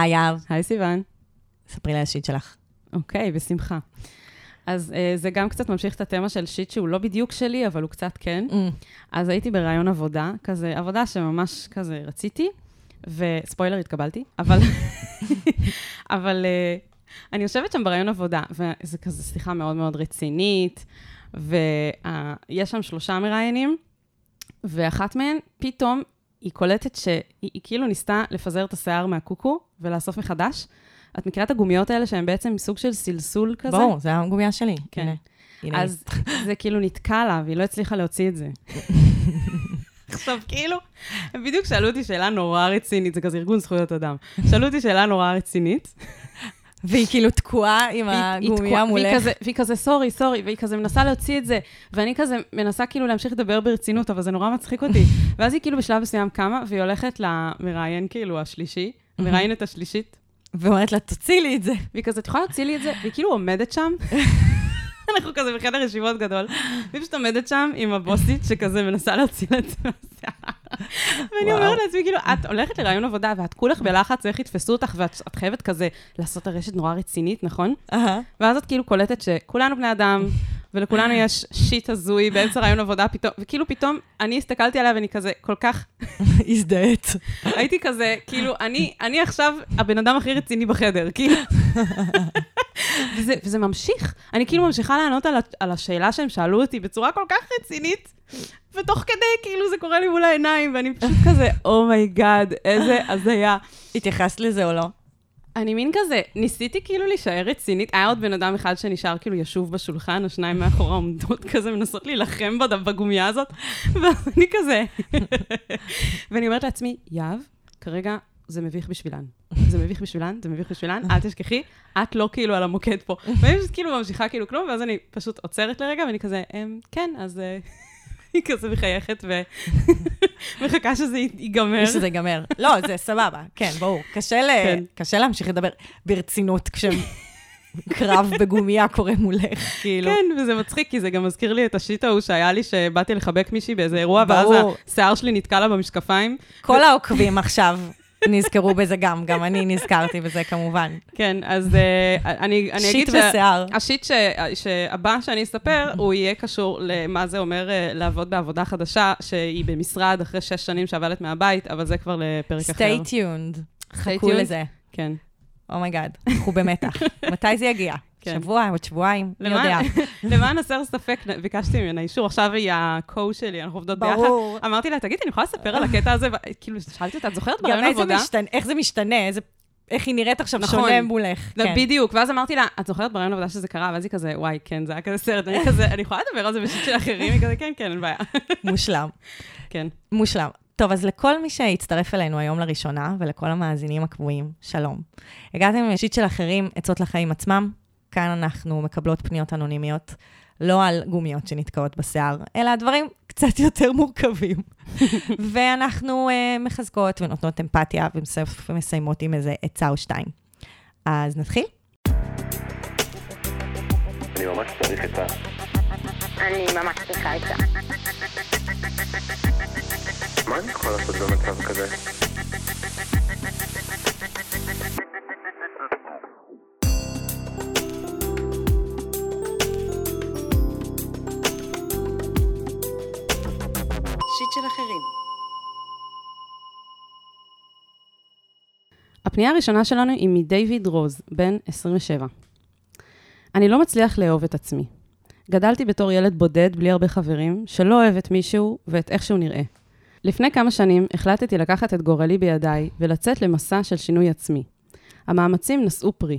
היי, יהב. היי, סיוון. ספרי לי על השיט שלך. אוקיי, בשמחה. אז אה, זה גם קצת ממשיך את התמה של שיט שהוא לא בדיוק שלי, אבל הוא קצת כן. Mm. אז הייתי בראיון עבודה, כזה, עבודה שממש כזה רציתי, וספוילר, התקבלתי, אבל, אבל אה, אני יושבת שם בראיון עבודה, וזה כזה שיחה מאוד מאוד רצינית, ויש שם שלושה מראיינים, ואחת מהן, פתאום היא קולטת שהיא היא כאילו ניסתה לפזר את השיער מהקוקו ולאסוף מחדש. את מכירה את הגומיות האלה שהן בעצם סוג של סלסול כזה? ברור, זה הגומייה שלי. כן. הנה, הנה. אז זה כאילו נתקע לה, והיא לא הצליחה להוציא את זה. עכשיו, כאילו, הם בדיוק שאלו אותי שאלה נורא רצינית, זה כזה ארגון זכויות אדם. שאלו אותי שאלה נורא רצינית. והיא כאילו תקועה עם היא הגומייה תקועה- מולך. והיא כזה, סורי, סורי, והיא כזה מנסה להוציא את זה, ואני כזה מנסה כאילו להמשיך לדבר ברצינות, אבל זה נורא מצחיק אותי. ואז היא כאילו בשלב מסוים קמה, והיא הולכת למראיין כאילו השלישי, המראיינת השלישית, ואומרת לה, תוציא לי את זה. והיא כזה, את יכולה להוציא לי את זה? והיא כאילו עומדת שם. אנחנו כזה בחדר ישיבות גדול, והיא פשוט עומדת שם עם הבוסית שכזה מנסה להוציא לה את זה. ואני. אומרת לעצמי, כאילו, את הולכת לראיון עבודה, ואת כולך בלחץ, איך יתפסו אותך, ואת את חייבת כזה לעשות הרשת נורא רצינית, נכון? ואז את כאילו קולטת שכולנו בני אדם, ולכולנו יש shit הזוי באמצע ראיון עבודה פתאום, וכאילו פתאום אני הסתכלתי עליה ואני כזה כל כך, הזדהית. הייתי כזה, כאילו, אני, אני עכשיו הבן אדם הכי רציני בחדר, כאילו. וזה, וזה ממשיך. אני כאילו ממשיכה לענות על, ה- על השאלה שהם שאלו אותי בצורה כל כך רצינית, ותוך כדי, כאילו, זה קורה לי מול העיניים, ואני פשוט כזה, oh my god, איזה הזיה. התייחסת לזה או לא? אני מין כזה, ניסיתי כאילו להישאר רצינית, היה עוד בן אדם אחד שנשאר כאילו ישוב בשולחן, השניים מאחורה עומדות כזה, מנסות להילחם בגומייה הזאת, ואז אני כזה... ואני אומרת לעצמי, יהב, כרגע זה מביך בשבילן. זה מביך בשבילן, זה מביך בשבילן, אל תשכחי, את לא כאילו על המוקד פה. ואני פשוט כאילו ממשיכה כאילו כלום, ואז אני פשוט עוצרת לרגע, ואני כזה, "אמ, כן, אז... אה," היא כזה מחייכת ומחכה שזה ייגמר. שזה ייגמר. לא, זה סבבה, כן, ברור. קשה ל- כן. קשה להמשיך לדבר ברצינות כשקרב בגומייה קורה מולך, כאילו. כן, וזה מצחיק, כי זה גם מזכיר לי את השיט ההוא שהיה לי, שבאתי לחבק מישהי באיזה אירוע, ואז. השיער שלי נתקע לה במשקפיים. כל העוקבים עכשיו נזכרו בזה גם, גם אני נזכרתי בזה כמובן. כן, אז אה, אני, אני אגיד שיט ושיער. השיט ש, שהבא שאני אספר, הוא יהיה קשור למה זה אומר אה, לעבוד בעבודה חדשה, שהיא במשרד אחרי שש שנים שעבדת מהבית, אבל זה כבר לפרק אחר. stay tuned. חכו. לזה. כן. oh my god, אנחנו במתח. מתי זה יגיע? כן. שבוע, עוד שבועיים? מי יודע. למען- למען הסר ספק, ביקשתי ממנה אישור, עכשיו היא ה-co שלי, אנחנו עובדות ביחד. ברור. אמרתי לה, תגידי, אני יכולה לספר על הקטע הזה? כאילו, שאלתי אותה, את זוכרת גם בראיון עבודה? משתנה, איך זה משתנה, איזה- איך היא נראית עכשיו נכון. שונה מולך. לא, כן. בדיוק, ואז אמרתי לה, את זוכרת בראיון עבודה שזה קרה? ואז היא כזה, וואי, כן, זה היה כזה סרט. אני כזה, אני יכולה לדבר על זה ב shit של אחרים? היא כזה, כן, כן, אין בעיה. מושלם. כן. מושלם. טוב, אז לכל מי שהצטרף אלינו היום לראשונה, ולכל המאזינים הקבועים, שלום. הגעתם עם שיט של אחרים, עצות לחיים עצמם. כאן אנחנו מקבלות פניות אנונימיות, לא על גומיות שנתקעות בשיער, אלא דברים קצת יותר מורכבים. ואנחנו uh, מחזקות ונותנות אמפתיה, ובסוף מסיימות עם איזה עצה או שתיים. אז נתחיל? אני ממש צריך את ה... אני ממש צריכה את זה. מה אני יכול לעשות במצב כזה? של אחרים. הפנייה הראשונה שלנו היא מדייוויד רוז, בן 27. אני לא מצליח לאהוב את עצמי. גדלתי בתור ילד בודד בלי הרבה חברים, שלא אוהב את מישהו ואת איך שהוא נראה. לפני כמה שנים החלטתי לקחת את גורלי בידיי ולצאת למסע של שינוי עצמי. המאמצים נשאו פרי.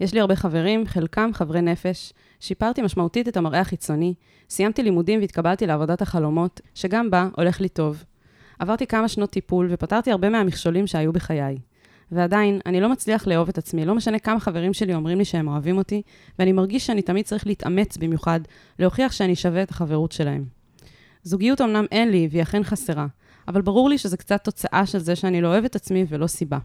יש לי הרבה חברים, חלקם חברי נפש, שיפרתי משמעותית את המראה החיצוני, סיימתי לימודים והתקבלתי לעבודת החלומות, שגם בה הולך לי טוב. עברתי כמה שנות טיפול ופתרתי הרבה מהמכשולים שהיו בחיי. ועדיין, אני לא מצליח לאהוב את עצמי, לא משנה כמה חברים שלי אומרים לי שהם אוהבים אותי, ואני מרגיש שאני תמיד צריך להתאמץ במיוחד, להוכיח שאני שווה את החברות שלהם. זוגיות אמנם אין לי, והיא אכן חסרה, אבל ברור לי שזה קצת תוצאה של זה שאני לא אוהב את עצמי ולא סיבה.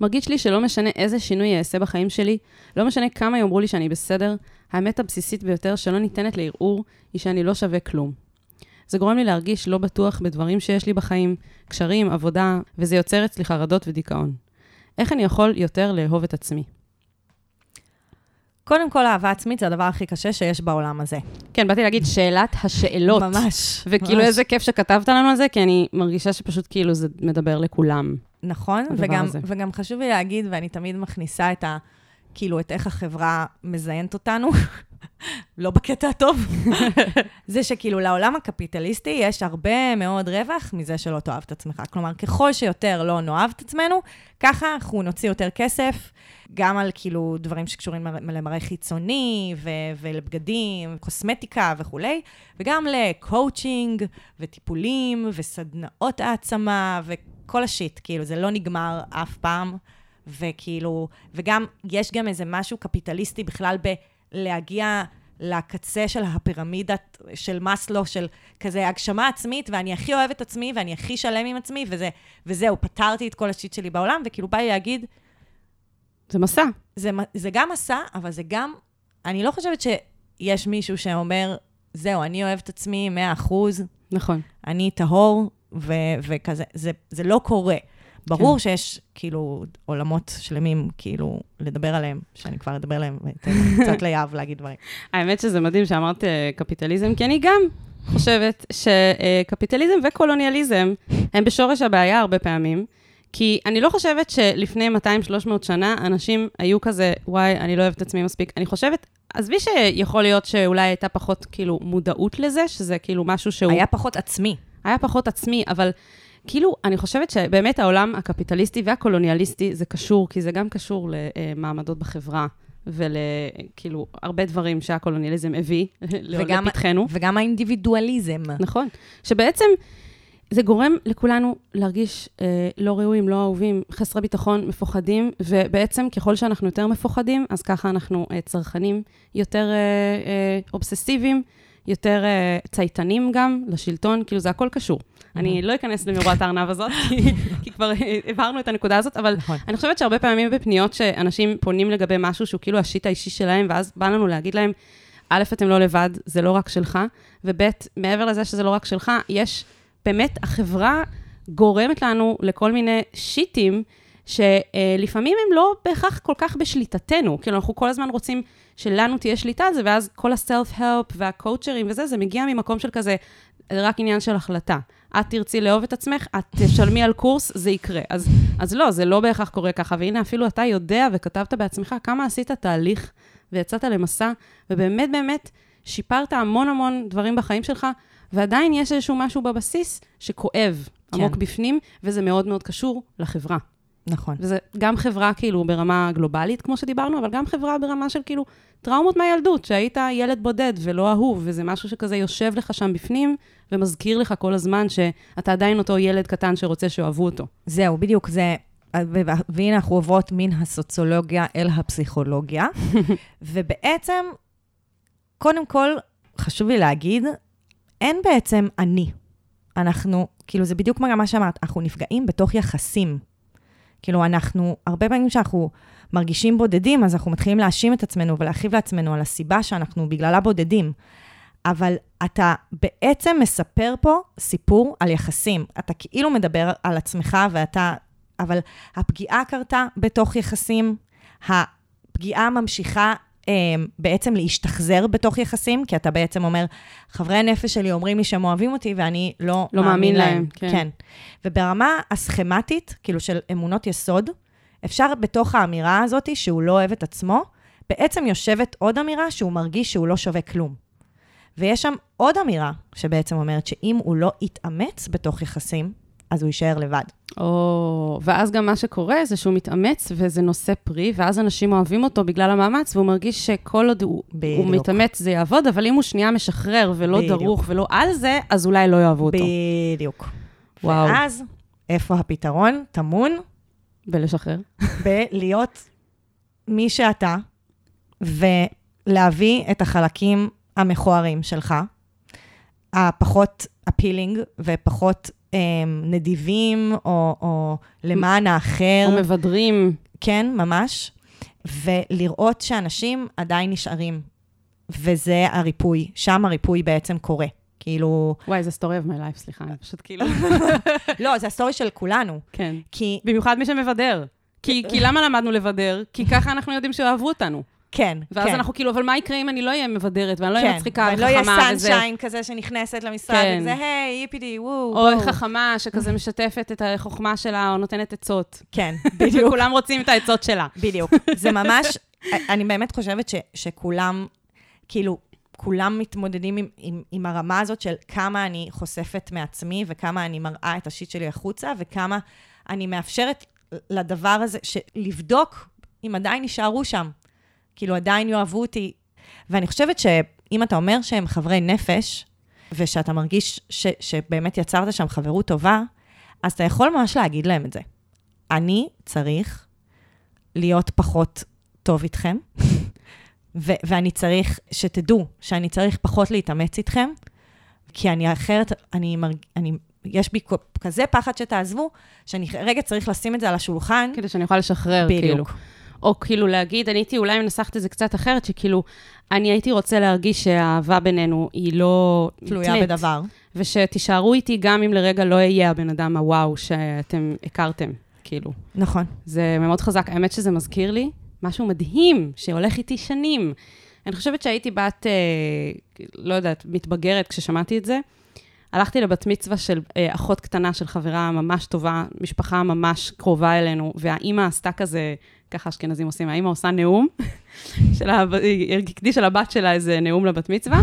מרגיש לי שלא משנה איזה שינוי אעשה בחיים שלי, לא משנה כמה יאמרו לי שאני בסדר, האמת הבסיסית ביותר שלא ניתנת לערעור, היא שאני לא שווה כלום. זה גורם לי להרגיש לא בטוח בדברים שיש לי בחיים, קשרים, עבודה, וזה יוצר אצלי חרדות ודיכאון. איך אני יכול יותר לאהוב את עצמי? קודם כל, אהבה עצמית זה הדבר הכי קשה שיש בעולם הזה. כן, באתי להגיד שאלת השאלות. ממש. וכאילו, ממש. איזה כיף שכתבת לנו על זה, כי אני מרגישה שפשוט כאילו זה מדבר לכולם. נכון, וגם, הזה. וגם חשוב לי להגיד, ואני תמיד מכניסה את ה... כאילו, את איך החברה מזיינת אותנו, לא בקטע הטוב, זה שכאילו לעולם הקפיטליסטי יש הרבה מאוד רווח מזה שלא תאהב את עצמך. כלומר, ככל שיותר לא נאהב את עצמנו, ככה אנחנו נוציא יותר כסף, גם על כאילו דברים שקשורים למראה- חיצוני, ו- ולבגדים, קוסמטיקה וכולי, וגם לקואוצ'ינג, וטיפולים, וסדנאות העצמה, וכל השיט, כאילו, זה לא נגמר אף פעם. וכאילו, וגם, יש גם איזה משהו קפיטליסטי בכלל בלהגיע לקצה של הפירמידת של מאסלו, של כזה הגשמה עצמית, ואני הכי אוהב את עצמי, ואני הכי שלם עם עצמי, וזה, וזהו, פתרתי את כל השיט שלי בעולם, וכאילו בא לי להגיד, זה מסע. זה, זה גם מסע, אבל זה גם, אני לא חושבת שיש מישהו שאומר, זהו, אני אוהב את עצמי 100%, נכון. אני טהור, ו- וכזה, זה, זה לא קורה. ברור כן. שיש כאילו עולמות שלמים, כאילו, לדבר עליהם, שאני כבר אדבר עליהם, קצת ליהב להגיד דברים. האמת שזה מדהים שאמרת אה, קפיטליזם, כי אני גם חושבת שקפיטליזם וקולוניאליזם הם בשורש הבעיה הרבה פעמים. כי אני לא חושבת שלפני 200-300 שנה אנשים היו כזה, וואי, אני לא אוהבת את עצמי מספיק. אני חושבת, עזבי שיכול להיות שאולי הייתה פחות כאילו מודעות לזה, שזה כאילו משהו שהוא... היה פחות עצמי. היה פחות עצמי, אבל כאילו, אני חושבת שבאמת העולם הקפיטליסטי והקולוניאליסטי זה קשור, כי זה גם קשור למעמדות בחברה, ולכאילו, הרבה דברים שהקולוניאליזם הביא וגם- לפתחנו. וגם האינדיבידואליזם. נכון. שבעצם זה גורם לכולנו להרגיש אה, לא ראויים, לא אהובים, חסרי ביטחון, מפוחדים, ובעצם ככל שאנחנו יותר מפוחדים, אז ככה אנחנו אה, צרכנים יותר אה, אה, אובססיביים, יותר אה, צייתנים גם לשלטון, כאילו זה הכל קשור. אני לא אכנס למרורת הארנב הזאת, כי, כי כבר הבהרנו את הנקודה הזאת, אבל נכון. אני חושבת שהרבה פעמים בפניות שאנשים פונים לגבי משהו שהוא כאילו השיט האישי שלהם, ואז בא לנו להגיד להם, א', אתם לא לבד, זה לא רק שלך, וב', מעבר לזה שזה לא רק שלך, יש באמת, החברה גורמת לנו לכל מיני שיטים, שלפעמים הם לא בהכרח כל כך בשליטתנו. כאילו, אנחנו כל הזמן רוצים שלנו תהיה שליטה על זה, ואז כל הסלף-הלפ והקואוצ'רים וזה, זה מגיע ממקום של כזה, זה רק עניין של החלטה. את תרצי לאהוב את עצמך, את תשלמי על קורס, זה יקרה. אז, אז לא, זה לא בהכרח קורה ככה. והנה, אפילו אתה יודע וכתבת בעצמך כמה עשית תהליך ויצאת למסע, ובאמת באמת שיפרת המון המון דברים בחיים שלך, ועדיין יש איזשהו משהו בבסיס שכואב כן. עמוק בפנים, וזה מאוד מאוד קשור לחברה. נכון. וזה גם חברה כאילו ברמה גלובלית, כמו שדיברנו, אבל גם חברה ברמה של כאילו טראומות מהילדות, שהיית ילד בודד ולא אהוב, וזה משהו שכזה יושב לך שם בפנים, ומזכיר לך כל הזמן שאתה עדיין אותו ילד קטן שרוצה שאוהבו אותו. זהו, בדיוק, זה... והנה אנחנו עוברות מן הסוציולוגיה אל הפסיכולוגיה, ובעצם, קודם כל, חשוב לי להגיד, אין בעצם אני. אנחנו, כאילו, זה בדיוק מה שאמרת, אנחנו נפגעים בתוך יחסים. כאילו, אנחנו, הרבה פעמים כשאנחנו מרגישים בודדים, אז אנחנו מתחילים להאשים את עצמנו ולהכאיב לעצמנו על הסיבה שאנחנו בגללה בודדים. אבל אתה בעצם מספר פה סיפור על יחסים. אתה כאילו מדבר על עצמך ואתה... אבל הפגיעה קרתה בתוך יחסים, הפגיעה ממשיכה בעצם להשתחזר בתוך יחסים, כי אתה בעצם אומר, חברי הנפש שלי אומרים לי שהם אוהבים אותי ואני לא, לא מאמין להם, כן. כן. וברמה הסכמטית, כאילו של אמונות יסוד, אפשר בתוך האמירה הזאת שהוא לא אוהב את עצמו, בעצם יושבת עוד אמירה שהוא מרגיש שהוא לא שווה כלום. ויש שם עוד אמירה שבעצם אומרת שאם הוא לא יתאמץ בתוך יחסים, אז הוא יישאר לבד. או, ואז גם מה שקורה זה שהוא מתאמץ וזה נושא פרי, ואז אנשים אוהבים אותו בגלל המאמץ, והוא מרגיש שכל עוד הוא, בדיוק. הוא מתאמץ זה יעבוד, אבל אם הוא שנייה משחרר ולא בדיוק. דרוך ולא על זה, אז אולי לא יאהבו אותו. בדיוק. וואו. ואז, איפה הפתרון? טמון ולשחרר. בלהיות מי שאתה, ולהביא את החלקים המכוערים שלך, הפחות אפילינג ופחות נדיבים, או, או למען האחר. או מבדרים. כן, ממש. ולראות שאנשים עדיין נשארים. וזה הריפוי, שם הריפוי בעצם קורה. כאילו, וואי, זה story of my life, סליחה, אני פשוט כאילו... לא, זה ה story של כולנו. כן. כי, במיוחד מי שמבדר. כי, כי למה למדנו לבדר? כי ככה אנחנו יודעים שיאהבו אותנו. כן, ואז כן. אנחנו כאילו, אבל מה יקרה אם אני לא אהיה מבדרת, ואני לא אהיה כן, מצחיקה וחכמה וזה... sunshine כזה שנכנסת למשרד, כן. וזה, היי, happy day, וואו, או וואו. חכמה שכזה משתפת את החוכמה שלה, או נותנת עצות. כן, בדיוק. וכולם רוצים את העצות שלה. בדיוק. זה ממש, אני באמת חושבת ש, שכולם, כאילו, כולם מתמודדים עם, עם, עם הרמה הזאת של כמה אני חושפת מעצמי, וכמה אני מראה את השיט שלי החוצה, וכמה אני מאפשרת לדבר הזה, לבדוק אם עדיין יישארו שם. כאילו, עדיין יאהבו אותי. ואני חושבת שאם אתה אומר שהם חברי נפש, ושאתה מרגיש ש, שבאמת יצרת שם חברות טובה, אז אתה יכול ממש להגיד להם את זה. אני צריך להיות פחות טוב איתכם, ו- ואני צריך שתדעו שאני צריך פחות להתאמץ איתכם, כי אני אחרת, אני, מרג... אני יש בי כזה פחד שתעזבו, שאני רגע צריך לשים את זה על השולחן. כדי שאני אוכל לשחרר, כאילו. בדיוק. או כאילו להגיד, אני הייתי אולי מנסחת את זה קצת אחרת, שכאילו, אני הייתי רוצה להרגיש שהאהבה בינינו היא לא... תלויה מותנית, בדבר. ושתישארו איתי גם אם לרגע לא אהיה הבן אדם הוואו שאתם הכרתם, כאילו. נכון. זה מאוד חזק. האמת שזה מזכיר לי משהו מדהים, שהולך איתי שנים. אני חושבת שהייתי בת, אה, לא יודעת, מתבגרת כששמעתי את זה. הלכתי לבת מצווה של אה, אחות קטנה של חברה ממש טובה, משפחה ממש קרובה אלינו, והאימא עשתה כזה, ככה אשכנזים עושים, האימא עושה נאום, של הב- היא הקדישה לבת שלה איזה נאום לבת מצווה,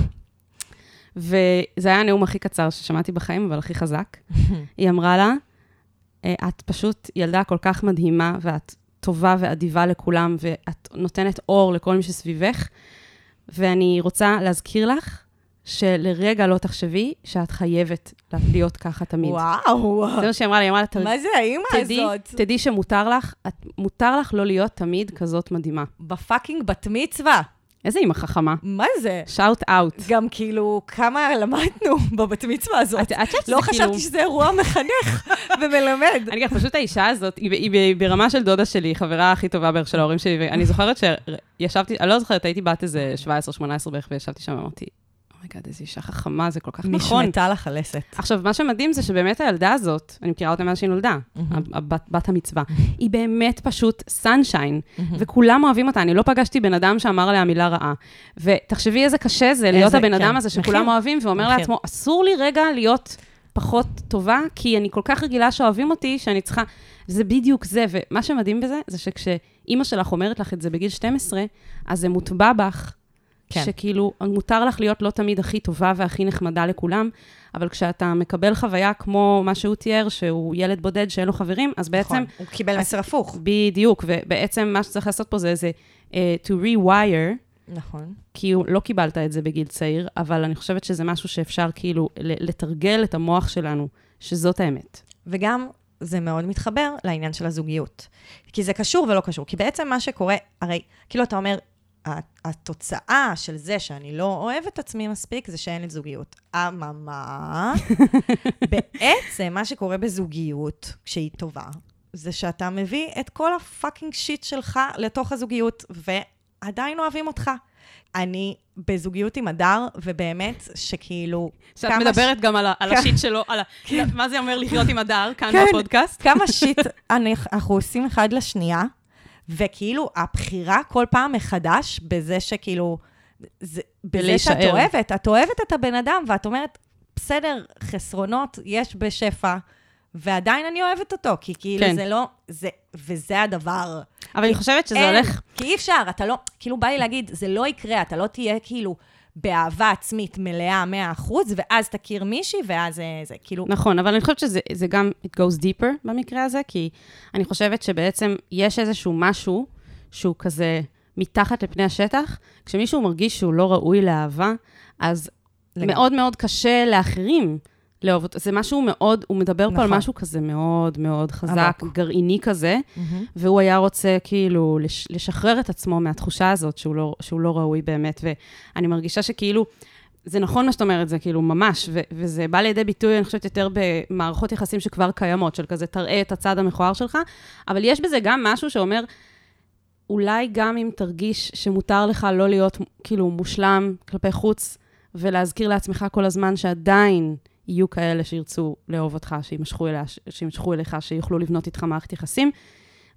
וזה היה הנאום הכי קצר ששמעתי בחיים, אבל הכי חזק. היא אמרה לה, "אה, את פשוט ילדה כל כך מדהימה, ואת טובה ואדיבה לכולם, ואת נותנת אור לכל מי שסביבך, ואני רוצה להזכיר לך שלרגע לא תחשבי שאת חייבת להיות ככה תמיד. וואו. זה מה שהיא אמרה לי, היא אמרה לה, "ת- מה זה האימא הזאת? תדעי שמותר לך, את, מותר לך לא להיות תמיד כזאת מדהימה. ב fucking בת מצווה. איזה אימא חכמה. מה זה? shout out. גם כאילו, כמה למדנו בבת מצווה הזאת. את חושבת לא שזה כאילו... חשבתי שזה אירוע מחנך ומלמד. אני לך, פשוט האישה הזאת, היא, ברמה של דודה שלי, היא חברה הכי טובה בערך של ההורים שלי, ואני זוכרת שישבתי, אני לא זוכרת, הייתי בת איזה 17-18 בערך, וישבתי שם ואמרתי, oh my god, איזו אישה חכמה, זה כל כך נכון. נשמטה לך הלסת. עכשיו, מה שמדהים זה שבאמת הילדה הזאת, אני מכירה אותה מאז שהיא נולדה, הבת, בת המצווה, היא באמת פשוט sunshine, וכולם אוהבים אותה. אני לא פגשתי בן אדם שאמר עליה מילה רעה. ותחשבי איזה קשה זה להיות הבן כן. אדם הזה שכולם מחיר. אוהבים, ואומר מחיר. לעצמו, אסור לי רגע להיות פחות טובה, כי אני כל כך רגילה שאוהבים אותי, שאני צריכה... זה בדיוק זה, ומה שמדהים בזה, זה שכשאימא שלך אומרת לך את זה בגיל 12, אז זה מוטבע בך, כן. שכאילו, מותר לך להיות לא תמיד הכי טובה והכי נחמדה לכולם, אבל כשאתה מקבל חוויה כמו מה שהוא תיאר, שהוא ילד בודד שאין לו חברים, אז בעצם, נכון, הוא קיבל מסר הפוך. בדיוק, ובעצם מה שצריך לעשות פה זה איזה uh, to rewire, נכון. כי הוא- לא קיבלת את זה בגיל צעיר, אבל אני חושבת שזה משהו שאפשר כאילו לתרגל את המוח שלנו, שזאת האמת. וגם זה מאוד מתחבר לעניין של הזוגיות. כי זה קשור ולא קשור. כי בעצם מה שקורה, הרי, כאילו אתה אומר, התוצאה של זה שאני לא אוהב את עצמי מספיק, זה שאין לי זוגיות. אממה, בעצם מה שקורה בזוגיות, כשהיא טובה, זה שאתה מביא את כל הפאקינג שיט שלך לתוך הזוגיות, ועדיין אוהבים אותך. אני בזוגיות עם הדר, ובאמת, שכאילו... שאת מדברת גם על, על כן. השיט שלו, על ה... מה זה אומר לחיות עם הדר כאן כן. בפודקאסט? כמה שיט אני- אנחנו עושים אחד לשנייה, וכאילו, הבחירה כל פעם מחדש בזה שכאילו, זה, בזה שאת בלהישאר. אוהבת, את אוהבת את הבן אדם, ואת אומרת, בסדר, חסרונות יש בשפע, ועדיין אני אוהבת אותו, כי כאילו כן. זה לא, זה, וזה הדבר. אבל אני חושבת שזה אין, הולך... כי אי אפשר, אתה לא, כאילו בא לי להגיד, זה לא יקרה, אתה לא תהיה כאילו באהבה עצמית מלאה 100%, ואז תכיר מישהי, ואז זה, זה כאילו... נכון, אבל אני חושבת שזה זה גם, it goes deeper במקרה הזה, כי אני חושבת שבעצם יש איזשהו משהו שהוא כזה מתחת לפני השטח, כשמישהו מרגיש שהוא לא ראוי לאהבה, אז לגמרי. מאוד מאוד קשה לאחרים לאהוב אותו. זה משהו מאוד, הוא מדבר פה על נכון. משהו כזה מאוד מאוד חזק, עמוק. גרעיני כזה, מהמם. והוא היה רוצה כאילו לש, לשחרר את עצמו מהתחושה הזאת שהוא לא, שהוא לא ראוי באמת, ואני מרגישה שכאילו, זה נכון מה שאת אומרת, זה כאילו ממש, ו- וזה בא לידי ביטוי, אני חושבת, יותר במערכות יחסים שכבר קיימות, של כזה, תראה את הצד המכוער שלך, אבל יש בזה גם משהו שאומר, אולי גם אם תרגיש שמותר לך לא להיות כאילו מושלם כלפי חוץ, ולהזכיר לעצמך כל הזמן שעדיין יהיו כאלה שירצו לאהוב אותך, שימשכו, אליה, שימשכו אליך, שיוכלו לבנות איתך מערכת יחסים,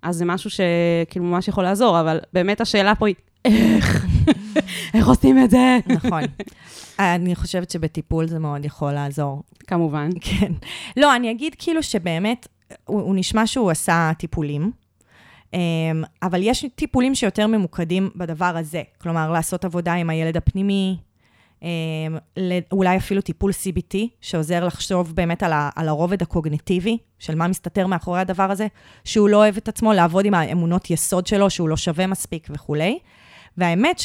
אז זה משהו שכאילו ממש יכול לעזור, אבל באמת השאלה פה היא, איך? איך עושים את זה? נכון. אני חושבת שבטיפול זה מאוד יכול לעזור. כמובן. כן. לא, אני אגיד כאילו שבאמת, הוא, הוא נשמע שהוא עשה טיפולים, אמ, אבל יש טיפולים שיותר ממוקדים בדבר הזה. כלומר, לעשות עבודה עם הילד הפנימי, אולי אפילו טיפול CBT, שעוזר לחשוב באמת על, ה- על הרובד הקוגניטיבי, של מה מסתתר מאחורי הדבר הזה, שהוא לא אוהב את עצמו, לעבוד עם האמונות יסוד שלו, שהוא לא שווה מספיק וכולי. והאמת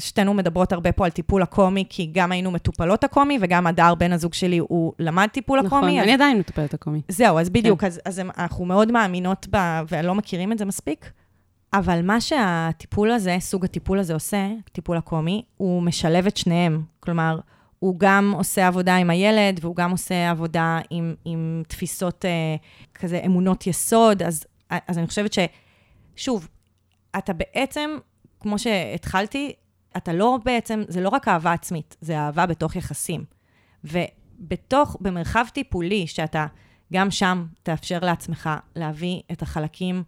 ששתינו מדברות הרבה פה על טיפול הקומי, כי גם היינו מטופלות הקומי, וגם הדר, בן הזוג שלי, הוא למד טיפול נכון, הקומי. אז- אני עדיין מטופלת הקומי. זהו, אז בדיוק, כן. אז, אז הם- אנחנו מאוד מאמינות ב... ולא מכירים את זה מספיק, אבל מה שהטיפול הזה, סוג הטיפול הזה עושה, טיפול הקומי, הוא משלב את שניהם. כלומר, הוא גם עושה עבודה עם הילד, והוא גם עושה עבודה עם, עם תפיסות אה, כזה, אמונות יסוד, אז, אז אני חושבת ש... שוב, אתה בעצם, כמו שהתחלתי, אתה לא בעצם, זה לא רק אהבה עצמית, זה אהבה בתוך יחסים. ובתוך, במרחב טיפולי, שאתה גם שם תאפשר לעצמך להביא את החלקים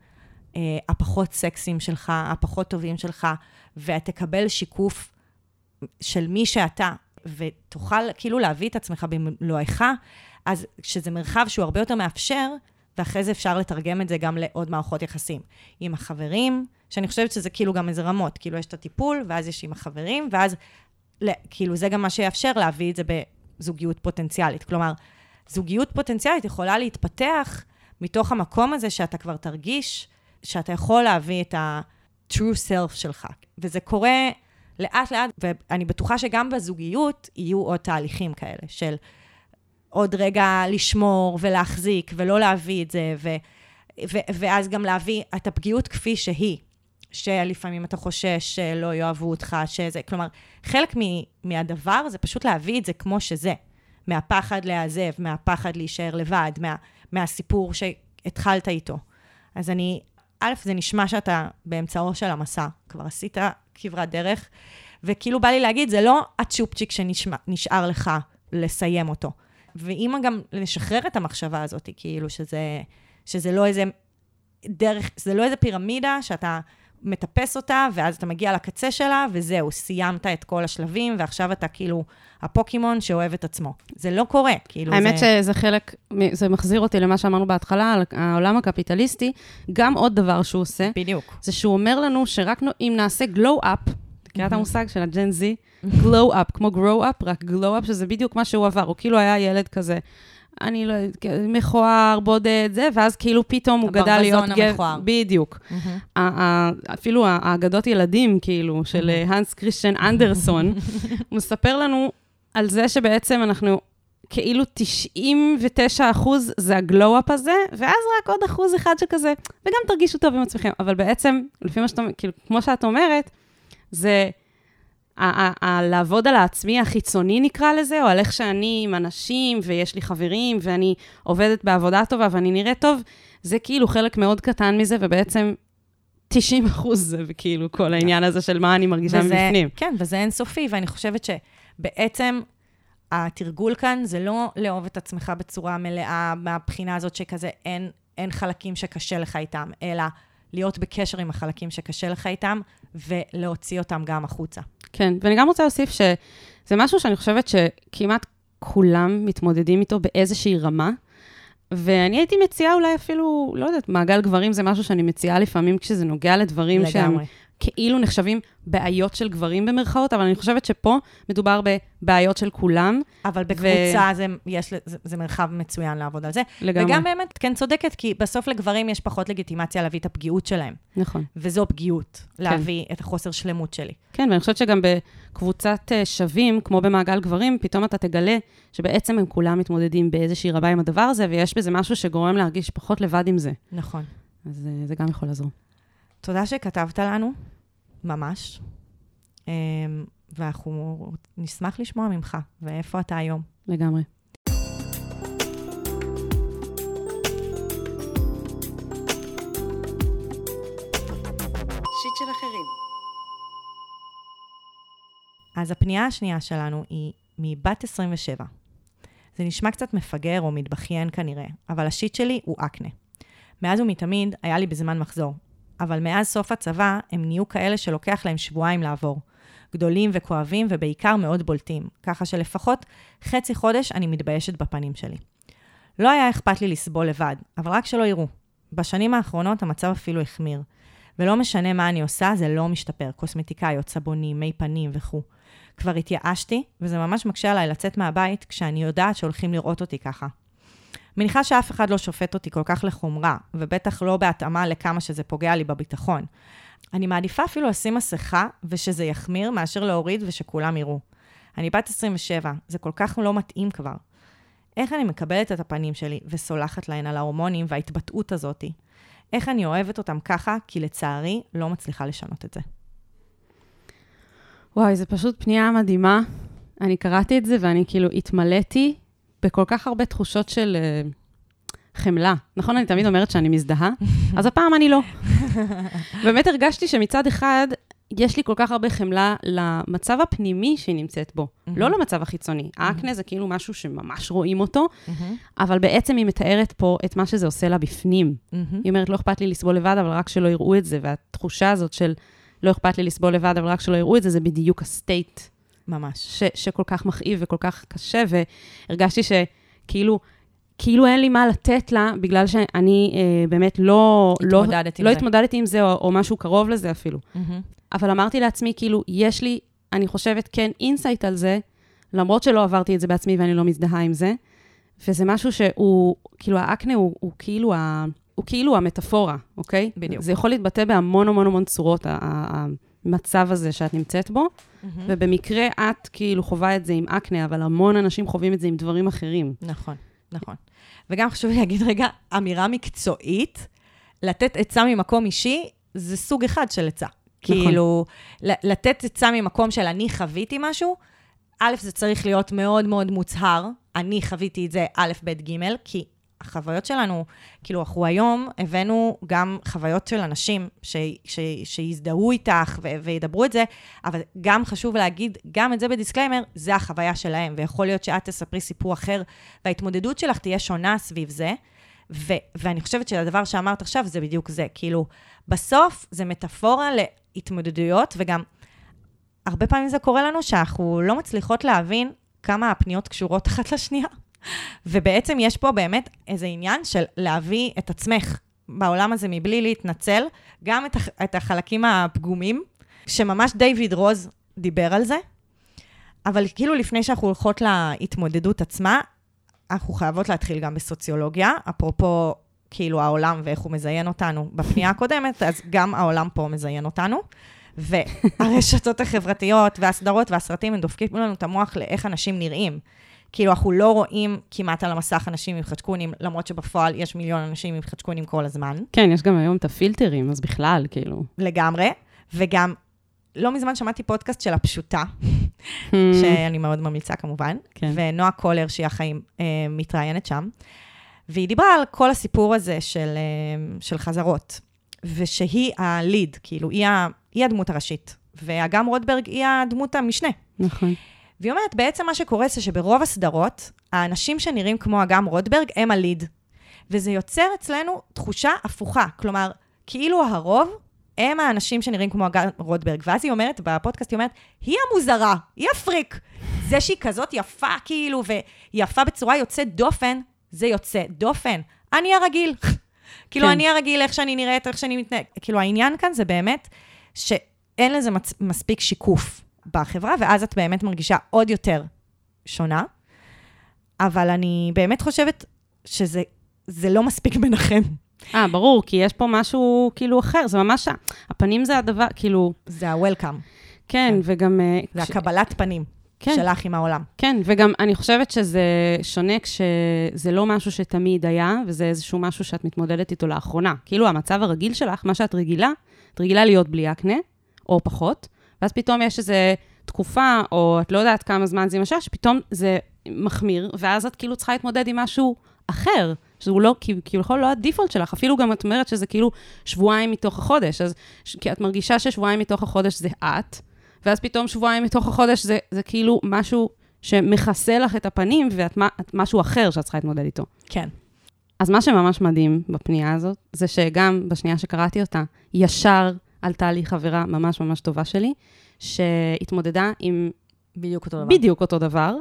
הפחות סקסיים שלך, הפחות טובים שלך, ותקבל שיקוף של מי שאתה, ותוכל כאילו להביא את עצמך במלואך, אז שזה מרחב שהוא הרבה יותר מאפשר, ואחרי זה אפשר לתרגם את זה גם לעוד מערכות יחסים. עם החברים, שאני חושבת שזה כאילו גם איזה רמות, כאילו יש את הטיפול, ואז יש עם החברים, ואז כאילו זה גם מה שיאפשר להביא את זה בזוגיות פוטנציאלית. כלומר, זוגיות פוטנציאלית יכולה להתפתח מתוך המקום הזה שאתה כבר תרגיש שאתה יכול להביא את ה-true self שלך. וזה קורה לאט-לאט, ואני בטוחה שגם בזוגיות יהיו עוד תהליכים כאלה, של עוד רגע לשמור ולהחזיק ולא להביא את זה, ו- ו- ואז גם להביא את הפגיעות כפי שהיא. שלפעמים אתה חושש שלא יאהבו אותך, שזה, כלומר, חלק מ- מהדבר זה פשוט להביא את זה כמו שזה. מהפחד להיעזב, מהפחד להישאר לבד, מה, מהסיפור שהתחלת איתו. אז אני, א', זה נשמע שאתה באמצעו של המסע, כבר עשית כברת דרך, וכאילו בא לי להגיד, זה לא הצ'ופצ'יק שנשאר לך לסיים אותו. ואם גם לשחרר את המחשבה הזאת, כאילו שזה, שזה לא איזה דרך, זה לא איזה פירמידה שאתה מטפס אותה, ואז אתה מגיע לקצה שלה, וזהו, סיימת את כל השלבים, ועכשיו אתה כאילו הפוקימון שאוהב את עצמו. זה לא קורה, כאילו האמת זה... שזה חלק, זה מחזיר אותי למה שאמרנו בהתחלה, על העולם הקפיטליסטי. גם עוד דבר שהוא עושה, בדיוק. זה שהוא אומר לנו שרק אם נעשה up, מכירה את המושג של הג'ן זי? glow up, כמו grow up, רק glow up, שזה בדיוק מה שהוא עבר. הוא כאילו היה ילד כזה, אני לא יודעת, מכוער, בודד, זה, ואז כאילו פתאום הוא גדל להיות הברווזון המכוער. בדיוק. אפילו האגדות ילדים, כאילו, של אה, הנס קריסטיאן אנדרסון, הוא מספר לנו על זה שבעצם אנחנו, כאילו 99 אחוז זה הגלו-אפ הזה, ואז רק עוד אחוז אחד שכזה, וגם תרגישו טוב עם עצמכם. אבל בעצם, לפי מה שאתה, כאילו, כמו שאת אומרת, זה ה- ה- ה- לעבוד על העצמי החיצוני נקרא לזה, או על איך שאני עם אנשים, ויש לי חברים, ואני עובדת בעבודה טובה, ואני נראית טוב, זה כאילו חלק מאוד קטן מזה, ובעצם 90 אחוז זה כאילו כל העניין הזה של מה אני מרגישה וזה, מבפנים. כן, וזה אינסופי, ואני חושבת שבעצם התרגול כאן זה לא לאהוב את עצמך בצורה מלאה, מהבחינה הזאת שכזה אין, אין חלקים שקשה לך איתם, אלא להיות בקשר עם החלקים שקשה לך איתם, ולהוציא אותם גם החוצה. כן, ואני גם רוצה להוסיף שזה משהו שאני חושבת שכמעט כולם מתמודדים איתו באיזושהי רמה, ואני הייתי מציעה אולי אפילו, לא יודעת, מעגל גברים זה משהו שאני מציעה לפעמים כשזה נוגע לדברים שהם לגמרי. כאילו נחשבים בעיות של גברים במרכאות, אבל אני חושבת שפה מדובר בבעיות של כולם אבל בקבוצה זה, יש, זה, זה מרחב מצוין לעבוד על זה. לגמרי. וגם באמת, כן צודקת, כי בסוף לגברים יש פחות לגיטימציה להביא את הפגיעות שלהם. נכון. וזו פגיעות, להביא את החוסר שלמות שלי. כן, ואני חושבת שגם בקבוצת אה, שווים, כמו במעגל גברים, פתאום אתה תגלה שבעצם הם כולם מתמודדים באיזושהי רבה עם הדבר הזה, ויש בזה משהו שגורם להרגיש פחות לבד עם זה. נכון. אז אה, זה גם יכול לעזור. תודה שכתבת לנו, ממש. אמ, ואנחנו נשמח לשמוע ממך, ואיפה אתה היום. לגמרי. שיט של אחרים. אז הפנייה השנייה שלנו היא מבת 27. זה נשמע קצת מפגר או מתבכיין כנראה, אבל השיט שלי הוא אקנה. מאז ומתמיד היה לי בזמן מחזור, אבל מאז סוף הצבא הם נהיו כאלה שלוקח להם שבועיים לעבור. גדולים וכואבים ובעיקר מאוד בולטים, ככה שלפחות חצי חודש אני מתביישת בפנים שלי. לא היה אכפת לי לסבול לבד, אבל רק שלא יראו. בשנים האחרונות המצב אפילו החמיר. ולא משנה מה אני עושה, זה לא משתפר. קוסמטיקאיות, סבונים, מי פנים וכו'. כבר התייאשתי, וזה ממש מקשה עליי לצאת מהבית כשאני יודעת שהולכים לראות אותי ככה. מניחה שאף אחד לא שופט אותי כל כך לחומרה, ובטח לא בהתאמה לכמה שזה פוגע לי בביטחון. אני מעדיפה אפילו לשים מסכה ושזה יחמיר, מאשר להוריד ושכולם יראו. אני בת 27, זה כל כך לא מתאים כבר. איך אני מקבלת את הפנים שלי וסולחת להן על ההורמונים וההתבטאות הזאתי? איך אני אוהבת אותם ככה, כי לצערי לא מצליחה לשנות את זה. וואי, זו פשוט פנייה מדהימה. אני קראתי את זה ואני כאילו התמלאתי בכל כך הרבה תחושות של uh, חמלה. נכון, אני תמיד אומרת שאני מזדהה, אז הפעם אני לא. באמת הרגשתי שמצד אחד, יש לי כל כך הרבה חמלה למצב הפנימי שהיא נמצאת בו, לא למצב החיצוני. האקנה זה כאילו משהו שממש רואים אותו, אבל בעצם היא מתארת פה את מה שזה עושה לה בפנים. היא אומרת, לא אכפת לי לסבול לבד, אבל רק שלא יראו את זה, והתחושה הזאת של לא אכפת לי לסבול לבד, אבל רק שלא יראו את זה, זה בדיוק ה state ממש. ש, שכל כך מכאיב וכל כך קשה, והרגשתי שכאילו, כאילו אין לי מה לתת לה, בגלל שאני אה, באמת לא... התמודדת לא, עם לא זה. התמודדתי עם זה, או, או משהו קרוב לזה אפילו. מהמם. אבל אמרתי לעצמי, כאילו, יש לי, אני חושבת, כן, insight על זה, למרות שלא עברתי את זה בעצמי ואני לא מזדהה עם זה, וזה משהו שהוא, כאילו, האקנה הוא, הוא כאילו ה... הוא כאילו המטאפורה, אוקיי? בדיוק. זה יכול להתבטא בהמון המון המון צורות, המצב הזה שאת נמצאת בו, ובמקרה את כאילו חווה את זה עם אקנה, אבל המון אנשים חווים את זה עם דברים אחרים. נכון, נכון. וגם חשוב לי להגיד רגע, אמירה מקצועית, לתת עצה ממקום אישי, זה סוג אחד של עצה. נכון. כאילו, לתת עצה ממקום של אני חוויתי משהו, א', זה צריך להיות מאוד מאוד מוצהר, אני חוויתי את זה א', ב', ג', כי החוויות שלנו, כאילו, אנחנו היום הבאנו גם חוויות של אנשים ש, ש, שיזדהו איתך ו, וידברו את זה, אבל גם חשוב להגיד, גם את זה ב disclaimer, זה החוויה שלהם, ויכול להיות שאת תספרי סיפור אחר, וההתמודדות שלך תהיה שונה סביב זה. ו- ואני חושבת שהדבר שאמרת עכשיו זה בדיוק זה. כאילו, בסוף זה מטאפורה להתמודדויות, וגם הרבה פעמים זה קורה לנו שאנחנו לא מצליחות להבין כמה הפניות קשורות אחת לשנייה. ובעצם יש פה באמת איזה עניין של להביא את עצמך בעולם הזה מבלי להתנצל, גם את, הח- את החלקים הפגומים, שממש דיוויד רוז דיבר על זה, אבל כאילו לפני שאנחנו הולכות להתמודדות עצמה, אנחנו חייבות להתחיל גם בסוציולוגיה, אפרופו כאילו העולם ואיך הוא מזיין אותנו בפנייה הקודמת, אז גם העולם פה מזיין אותנו. והרשתות החברתיות והסדרות והסרטים, הם דופקים לנו את המוח לאיך אנשים נראים. כאילו, אנחנו לא רואים כמעט על המסך אנשים עם חדשקונים, למרות שבפועל יש מיליון אנשים עם חדשקונים כל הזמן, כן, יש גם היום את הפילטרים, אז בכלל, כאילו. לגמרי. וגם, לא מזמן שמעתי פודקאסט של הפשוטה, שאני מאוד ממליצה כמובן, כן. ונועה קולר, שהיא החיים, אה, מתראיינת שם, והיא דיברה על כל הסיפור הזה של, אה, של חזרות, ושהיא הליד, כאילו, היא, ה, היא הדמות הראשית, ואגם רוטברג היא הדמות המשנה. נכון. והיא אומרת, בעצם מה שקורה זה שברוב הסדרות, האנשים שנראים כמו אגם רוטברג הם הליד. וזה יוצר אצלנו תחושה הפוכה. כלומר, כאילו הרוב הם האנשים שנראים כמו אגם רוטברג. ואז היא אומרת, בפודקאסט היא אומרת, היא המוזרה, היא הפריק. זה שהיא כזאת יפה, כאילו, ויפה בצורה יוצאת דופן, זה יוצא דופן. אני הרגיל. כאילו, כן. אני הרגיל, איך שאני נראית, איך שאני מתנהגת. כאילו, העניין כאן זה באמת שאין לזה מצ... מספיק שיקוף בחברה, ואז את באמת מרגישה עוד יותר שונה. אבל אני באמת חושבת שזה זה לא מספיק מנחם. אה, ברור, כי יש פה משהו כאילו אחר, זה ממש, הפנים זה הדבר, כאילו, זה ה-welcome, כן, כן. וגם... אה, זה כש- הקבלת פנים כן. שלך עם העולם. כן, וגם אני חושבת שזה שונה כשזה לא משהו שתמיד היה, וזה איזשהו משהו שאת מתמודדת איתו לאחרונה. כאילו, המצב הרגיל שלך, מה שאת רגילה, את רגילה להיות בלי אקנה, או פחות, ואז פתאום יש איזו תקופה, או את לא יודעת כמה זמן זה יימשך, שפתאום זה מחמיר, ואז את כאילו צריכה להתמודד עם משהו אחר, שהוא לא, כי- כביכול לא הדיפולט שלך, אפילו גם את אומרת שזה כאילו שבועיים מתוך החודש, אז כי את מרגישה ששבועיים מתוך החודש זה את, ואז פתאום שבועיים מתוך החודש זה, זה כאילו משהו שמכסה לך את הפנים, ואת את משהו אחר שאת צריכה להתמודד איתו. כן. אז מה שממש מדהים בפנייה הזאת, זה שגם בשנייה שקראתי אותה, ישר עלתה לי חברה ממש ממש טובה שלי, שהתמודדה עם בדיוק אותו דבר. בדיוק אותו דבר.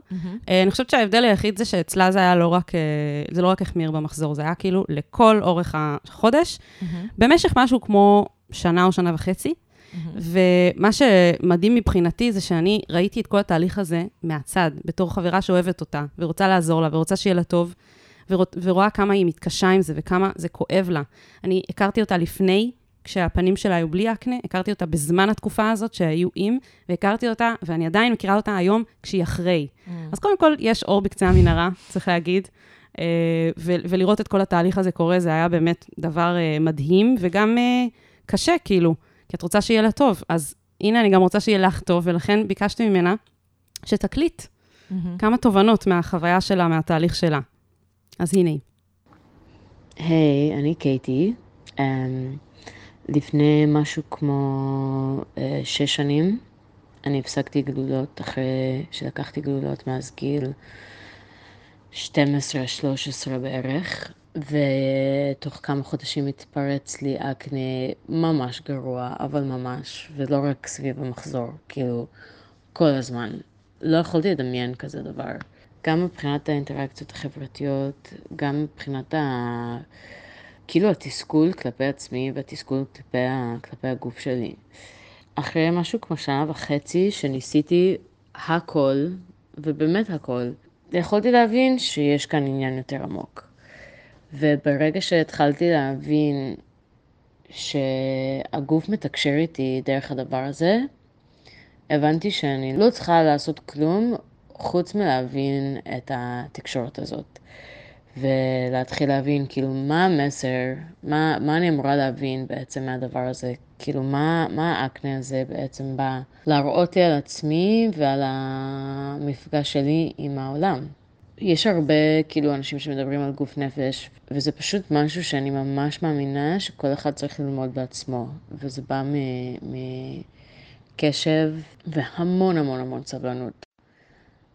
אה, אני חושבת שההבדל היחיד זה שאצלה זה היה לא רק, אה, זה לא רק החמיר במחזור, זה היה כאילו לכל אורך החודש, מהמם. במשך משהו כמו שנה או שנה וחצי. מהמם. ומה שמדהים מבחינתי זה שאני ראיתי את כל התהליך הזה מהצד, בתור חברה שאוהבת אותה, ורוצה לעזור לה, ורוצה שיהיה לה טוב, ורואה, ורואה כמה היא מתקשה עם זה, וכמה זה כואב לה. אני הכרתי אותה לפני, כשהפנים שלה היו בלי אקנה, הכרתי אותה בזמן התקופה הזאת שהיו עם, והכרתי אותה, ואני עדיין מכירה אותה היום כשהיא אחרי. מהמם. אז קודם כל, יש אור בקצה המנהרה, צריך להגיד. אה, ו- ולראות את כל התהליך הזה קורה, זה היה באמת דבר אה, מדהים, וגם אה, קשה, כאילו, כי את רוצה שיהיה לה טוב. אז הנה, אני גם רוצה שיהיה לך טוב, ולכן ביקשתי ממנה שתקליט מהמם. כמה תובנות מהחוויה שלה, מהתהליך שלה. אז הנה היא. היי, אני קייטי. Um, לפני משהו כמו uh, שש שנים, אני הפסקתי גלולות אחרי שלקחתי גלולות מאז גיל 12-13 בערך, ותוך כמה חודשים התפרץ לי אקנה ממש גרוע, אבל ממש, ולא רק סביב המחזור, כאילו, כל הזמן. לא יכולתי לדמיין כזה דבר. גם מבחינת האינטראקציות החברתיות, גם מבחינת ה... כאילו התסכול כלפי עצמי והתסכול כלפי, ה... כלפי הגוף שלי. אחרי משהו כמו שנה וחצי שניסיתי הכל, ובאמת הכל, יכולתי להבין שיש כאן עניין יותר עמוק. וברגע שהתחלתי להבין שהגוף מתקשר איתי דרך הדבר הזה, הבנתי שאני לא צריכה לעשות כלום חוץ מלהבין את התקשורת הזאת. ולהתחיל להבין כאילו מה המסר, מה, מה אני אמורה להבין בעצם מהדבר הזה, כאילו מה, מה האקנה הזה בעצם בא להראות לי על עצמי ועל המפגש שלי עם העולם. יש הרבה כאילו אנשים שמדברים על גוף נפש, וזה פשוט משהו שאני ממש מאמינה שכל אחד צריך ללמוד בעצמו, וזה בא מקשב והמון המון המון סבלנות.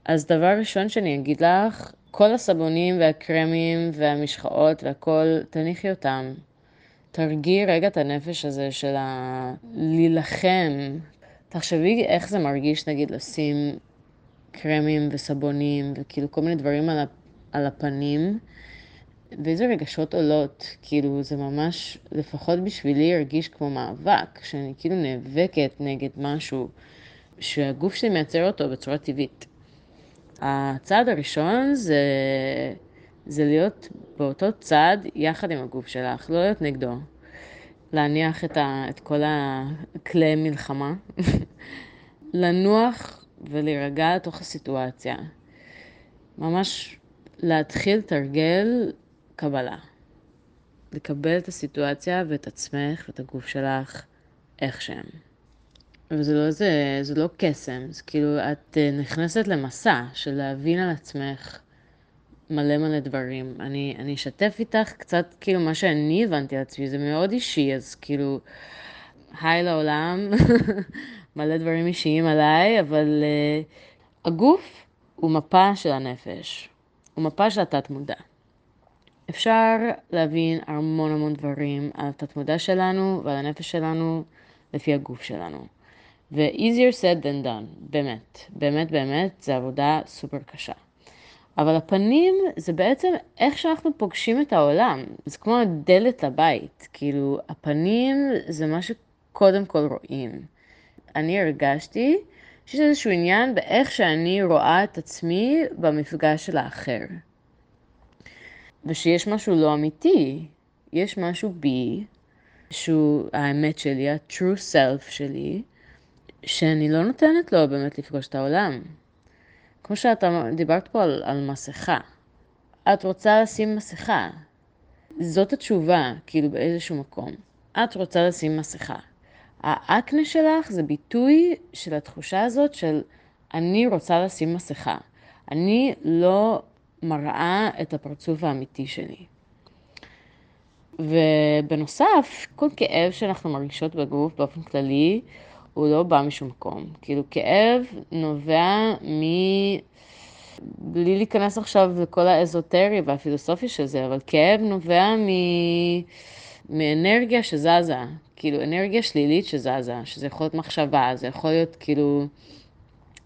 אז דבר ראשון שאני אגיד לך, כל הסבונים והקרמים והמשחאות והכל, תניחי אותם. תרגיעי רגע את הנפש הזה של ה... להילחם. תחשבי איך זה מרגיש, נגיד, לשים קרמים וסבונים וכאילו כל מיני דברים על. על הפנים, ואיזה רגשות עולות. כאילו, זה ממש, לפחות בשבילי, הרגיש כמו מאבק, שאני כאילו נאבקת נגד משהו שהגוף שלי מייצר אותו בצורה טבעית. הצעד הראשון זה, זה להיות באותו צד יחד עם הגוף שלך, לא להיות נגדו. להניח את, ה, את כל הכלי מלחמה, לנוח ולהירגע לתוך הסיטואציה. ממש להתחיל לתרגל קבלה. לקבל את הסיטואציה ואת עצמך ואת הגוף שלך איך שהם. וזה לא, זה, זה לא קסם, זה כאילו, את אה, נכנסת למסע של להבין על עצמך מלא מלא דברים. אני, אני אשתף איתך קצת, כאילו, מה שאני הבנתי על עצמי, זה מאוד אישי, אז כאילו, היי לעולם, מלא דברים אישיים עליי, אבל uh, הגוף הוא מפה של הנפש, הוא מפה של התת-מודע. אפשר להבין המון המון דברים על התת-מודע שלנו ועל הנפש שלנו לפי הגוף שלנו. ו-easier said than done, באמת, באמת באמת, זו עבודה סופר קשה. אבל הפנים זה בעצם איך שאנחנו פוגשים את העולם, זה כמו הדלת לבית, כאילו הפנים זה מה שקודם כל רואים. אני הרגשתי שיש איזשהו עניין באיך שאני רואה את עצמי במפגש של האחר. ושיש משהו לא אמיתי, יש משהו בי, שהוא האמת שלי, ה-true self שלי, שאני לא נותנת לו באמת לפגוש את העולם. כמו שאתה דיברת פה על, על מסכה. את רוצה לשים מסכה. זאת התשובה, כאילו באיזשהו מקום. את רוצה לשים מסכה. האקנה שלך זה ביטוי של התחושה הזאת של אני רוצה לשים מסכה. אני לא מראה את הפרצוף האמיתי שלי. ובנוסף, כל כאב שאנחנו מרגישות בגוף באופן כללי, הוא לא בא משום מקום. כאילו, כאב נובע בלי להיכנס עכשיו לכל האזוטרי והפילוסופיה של זה, אבל כאב נובע מ... מאנרגיה שזזה, כאילו אנרגיה שלילית שזזה, שזה יכול להיות מחשבה, זה יכול להיות כאילו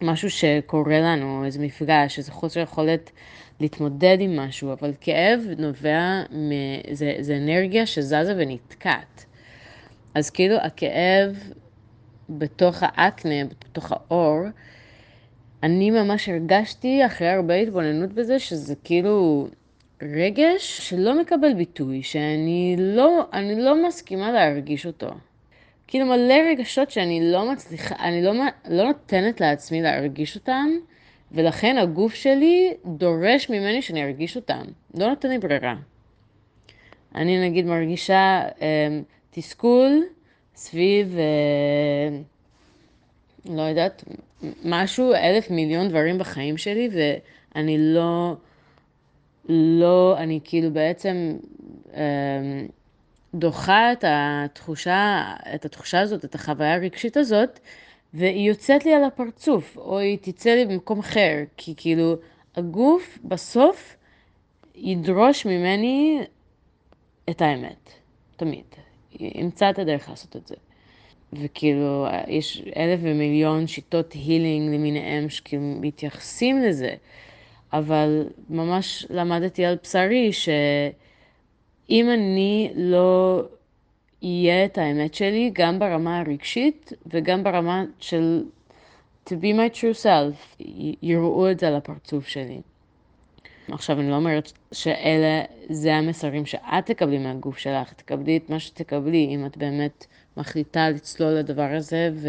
משהו שקורה לנו, איזה מפגש, איזה חוסר יכולת להתמודד עם משהו, אבל כאב נובע, מ... זה, זה אנרגיה שזזה ונתקעת. אז כאילו הכאב בתוך האקנה, בתוך האור, אני ממש הרגשתי אחרי הרבה התבוננות בזה, שזה כאילו רגש שלא מקבל ביטוי, שאני לא, אני לא מסכימה להרגיש אותו. כאילו מלא רגשות שאני לא מצליחה, אני לא, לא נותנת לעצמי להרגיש אותם, ולכן הגוף שלי דורש ממני שאני ארגיש אותם. לא נותן לי ברירה. אני נגיד מרגישה אה, תסכול סביב, אה, לא יודעת, משהו, אלף מיליון דברים בחיים שלי, ואני לא, לא, אני כאילו בעצם אה, דוחה את התחושה, את התחושה הזאת, את החוויה הרגשית הזאת, והיא יוצאת לי על הפרצוף, או היא תצא לי במקום אחר, כי כאילו הגוף בסוף ידרוש ממני את האמת, תמיד. ימצא את הדרך לעשות את זה. וכאילו, יש אלף ומיליון שיטות הילינג למיניהם שכאילו מתייחסים לזה, אבל ממש למדתי על בשרי שאם אני לא יהיה את האמת שלי, גם ברמה הרגשית וגם ברמה של to be my true self, יראו את זה על הפרצוף שלי. עכשיו, אני לא אומרת שאלה, זה המסרים שאת תקבלי מהגוף שלך, תקבלי את מה שתקבלי, אם את באמת מחליטה לצלול לדבר הזה ו...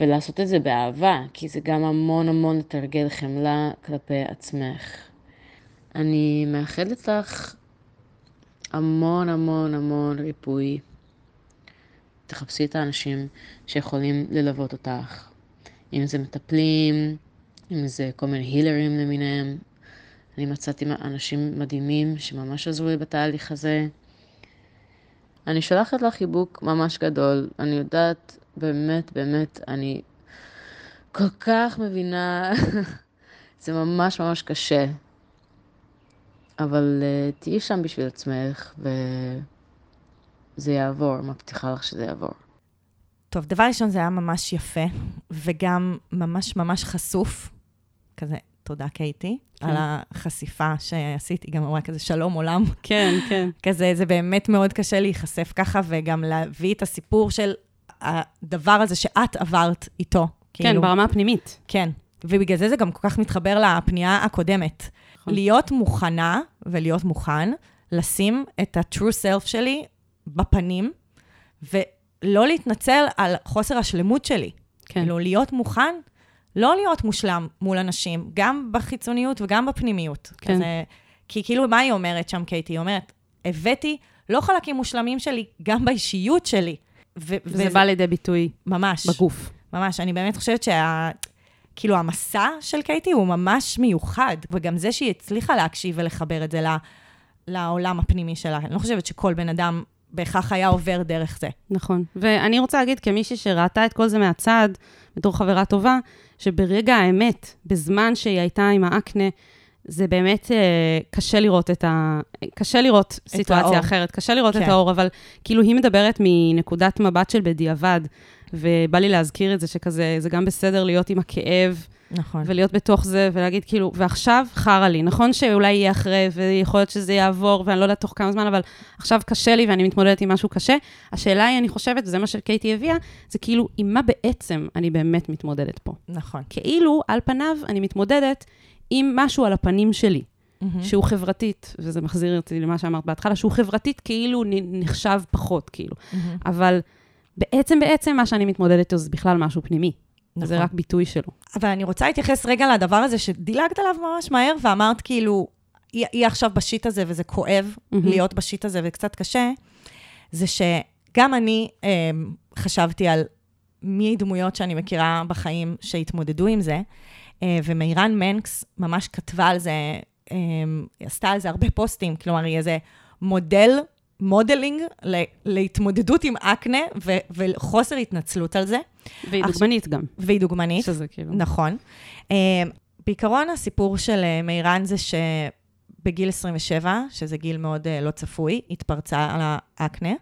ולעשות את זה באהבה, כי זה גם המון המון לתרגל חמלה כלפי עצמך. אני מאחלת לך המון המון המון ריפוי. תחפשי את האנשים שיכולים ללוות אותך, אם זה מטפלים, אם זה כל מיני הילרים למיניהם. אני מצאתי אנשים מדהימים שממש עזרו לי בתהליך הזה. אני שולחת לך חיבוק ממש גדול. אני יודעת, באמת, באמת, אני כל כך מבינה, זה ממש ממש קשה. אבל uh, תהיי שם בשביל עצמך, וזה יעבור, מבטיחה לך שזה יעבור. טוב, דבר ראשון, זה היה ממש יפה, וגם ממש ממש חשוף. כזה, תודה, קייטי, כן. על החשיפה שעשיתי, גם אמרה כזה, שלום עולם. כן, כן. כזה, זה באמת מאוד קשה להיחשף ככה, וגם להביא את הסיפור של הדבר הזה שאת עברת איתו. כן, כאילו, ברמה הפנימית. כן, ובגלל זה זה גם כל כך מתחבר לפנייה הקודמת. נכון. להיות מוכנה ולהיות מוכן לשים את ה-true self שלי בפנים, ולא להתנצל על חוסר השלמות שלי. כן. כאילו, להיות מוכן, לא להיות מושלם מול אנשים, גם בחיצוניות וגם בפנימיות. כן. כזה, כי כאילו, מה היא אומרת שם, קייטי? היא אומרת, הבאתי לא חלקים מושלמים שלי, גם באישיות שלי. ו- וזה בא לידי ביטוי ממש. בגוף. ממש. אני באמת חושבת שה... כאילו, המסע של קייטי הוא ממש מיוחד, וגם זה שהיא הצליחה להקשיב ולחבר את זה לעולם הפנימי שלה. אני לא חושבת שכל בן אדם בהכרח היה עובר דרך זה. נכון. ואני רוצה להגיד, כמישהי שראתה את כל זה מהצד, בתור חברה טובה, שברגע האמת, בזמן שהיא הייתה עם האקנה, זה באמת אה, קשה לראות את ה... קשה לראות סיטואציה האור. אחרת, קשה לראות כן. את האור, אבל כאילו היא מדברת מנקודת מבט של בדיעבד, ובא לי להזכיר את זה, שכזה, זה גם בסדר להיות עם הכאב. נכון. ולהיות בתוך זה, ולהגיד כאילו, ועכשיו חרא לי. נכון שאולי יהיה אחרי, ויכול להיות שזה יעבור, ואני לא יודעת תוך כמה זמן, אבל עכשיו קשה לי ואני מתמודדת עם משהו קשה. השאלה היא, אני חושבת, וזה מה שקייטי הביאה, זה כאילו, עם מה בעצם אני באמת מתמודדת פה. נכון. כאילו, על פניו, אני מתמודדת עם משהו על הפנים שלי. Mm-hmm. שהוא חברתית, וזה מחזיר אותי למה שאמרת בהתחלה, שהוא חברתית כאילו נחשב פחות, כאילו. Mm-hmm. אבל בעצם, בעצם מה שאני מתמודדת איתו זה בכלל משהו פנימי. נכון. זה רק ביטוי שלו. אבל אני רוצה להתייחס רגע לדבר הזה שדילגת עליו ממש מהר, ואמרת כאילו, היא, היא עכשיו בשיט הזה וזה כואב mm-hmm. להיות בשיט הזה וקצת קשה, זה שגם אני אה, חשבתי על מי דמויות שאני מכירה בחיים שהתמודדו עם זה, אה, ומירן מנקס ממש כתבה על זה, אה, עשתה על זה הרבה פוסטים, כלומר, היא איזה model modeling להתמודדות עם אקנה ו- וחוסר התנצלות על זה. והיא דוגמנית גם. והיא דוגמנית. שזה כאילו... נכון. Uh, בעיקרון, הסיפור של אה, מירן זה שבגיל 27, שזה גיל מאוד אה, לא צפוי, התפרצה עליה אקנה,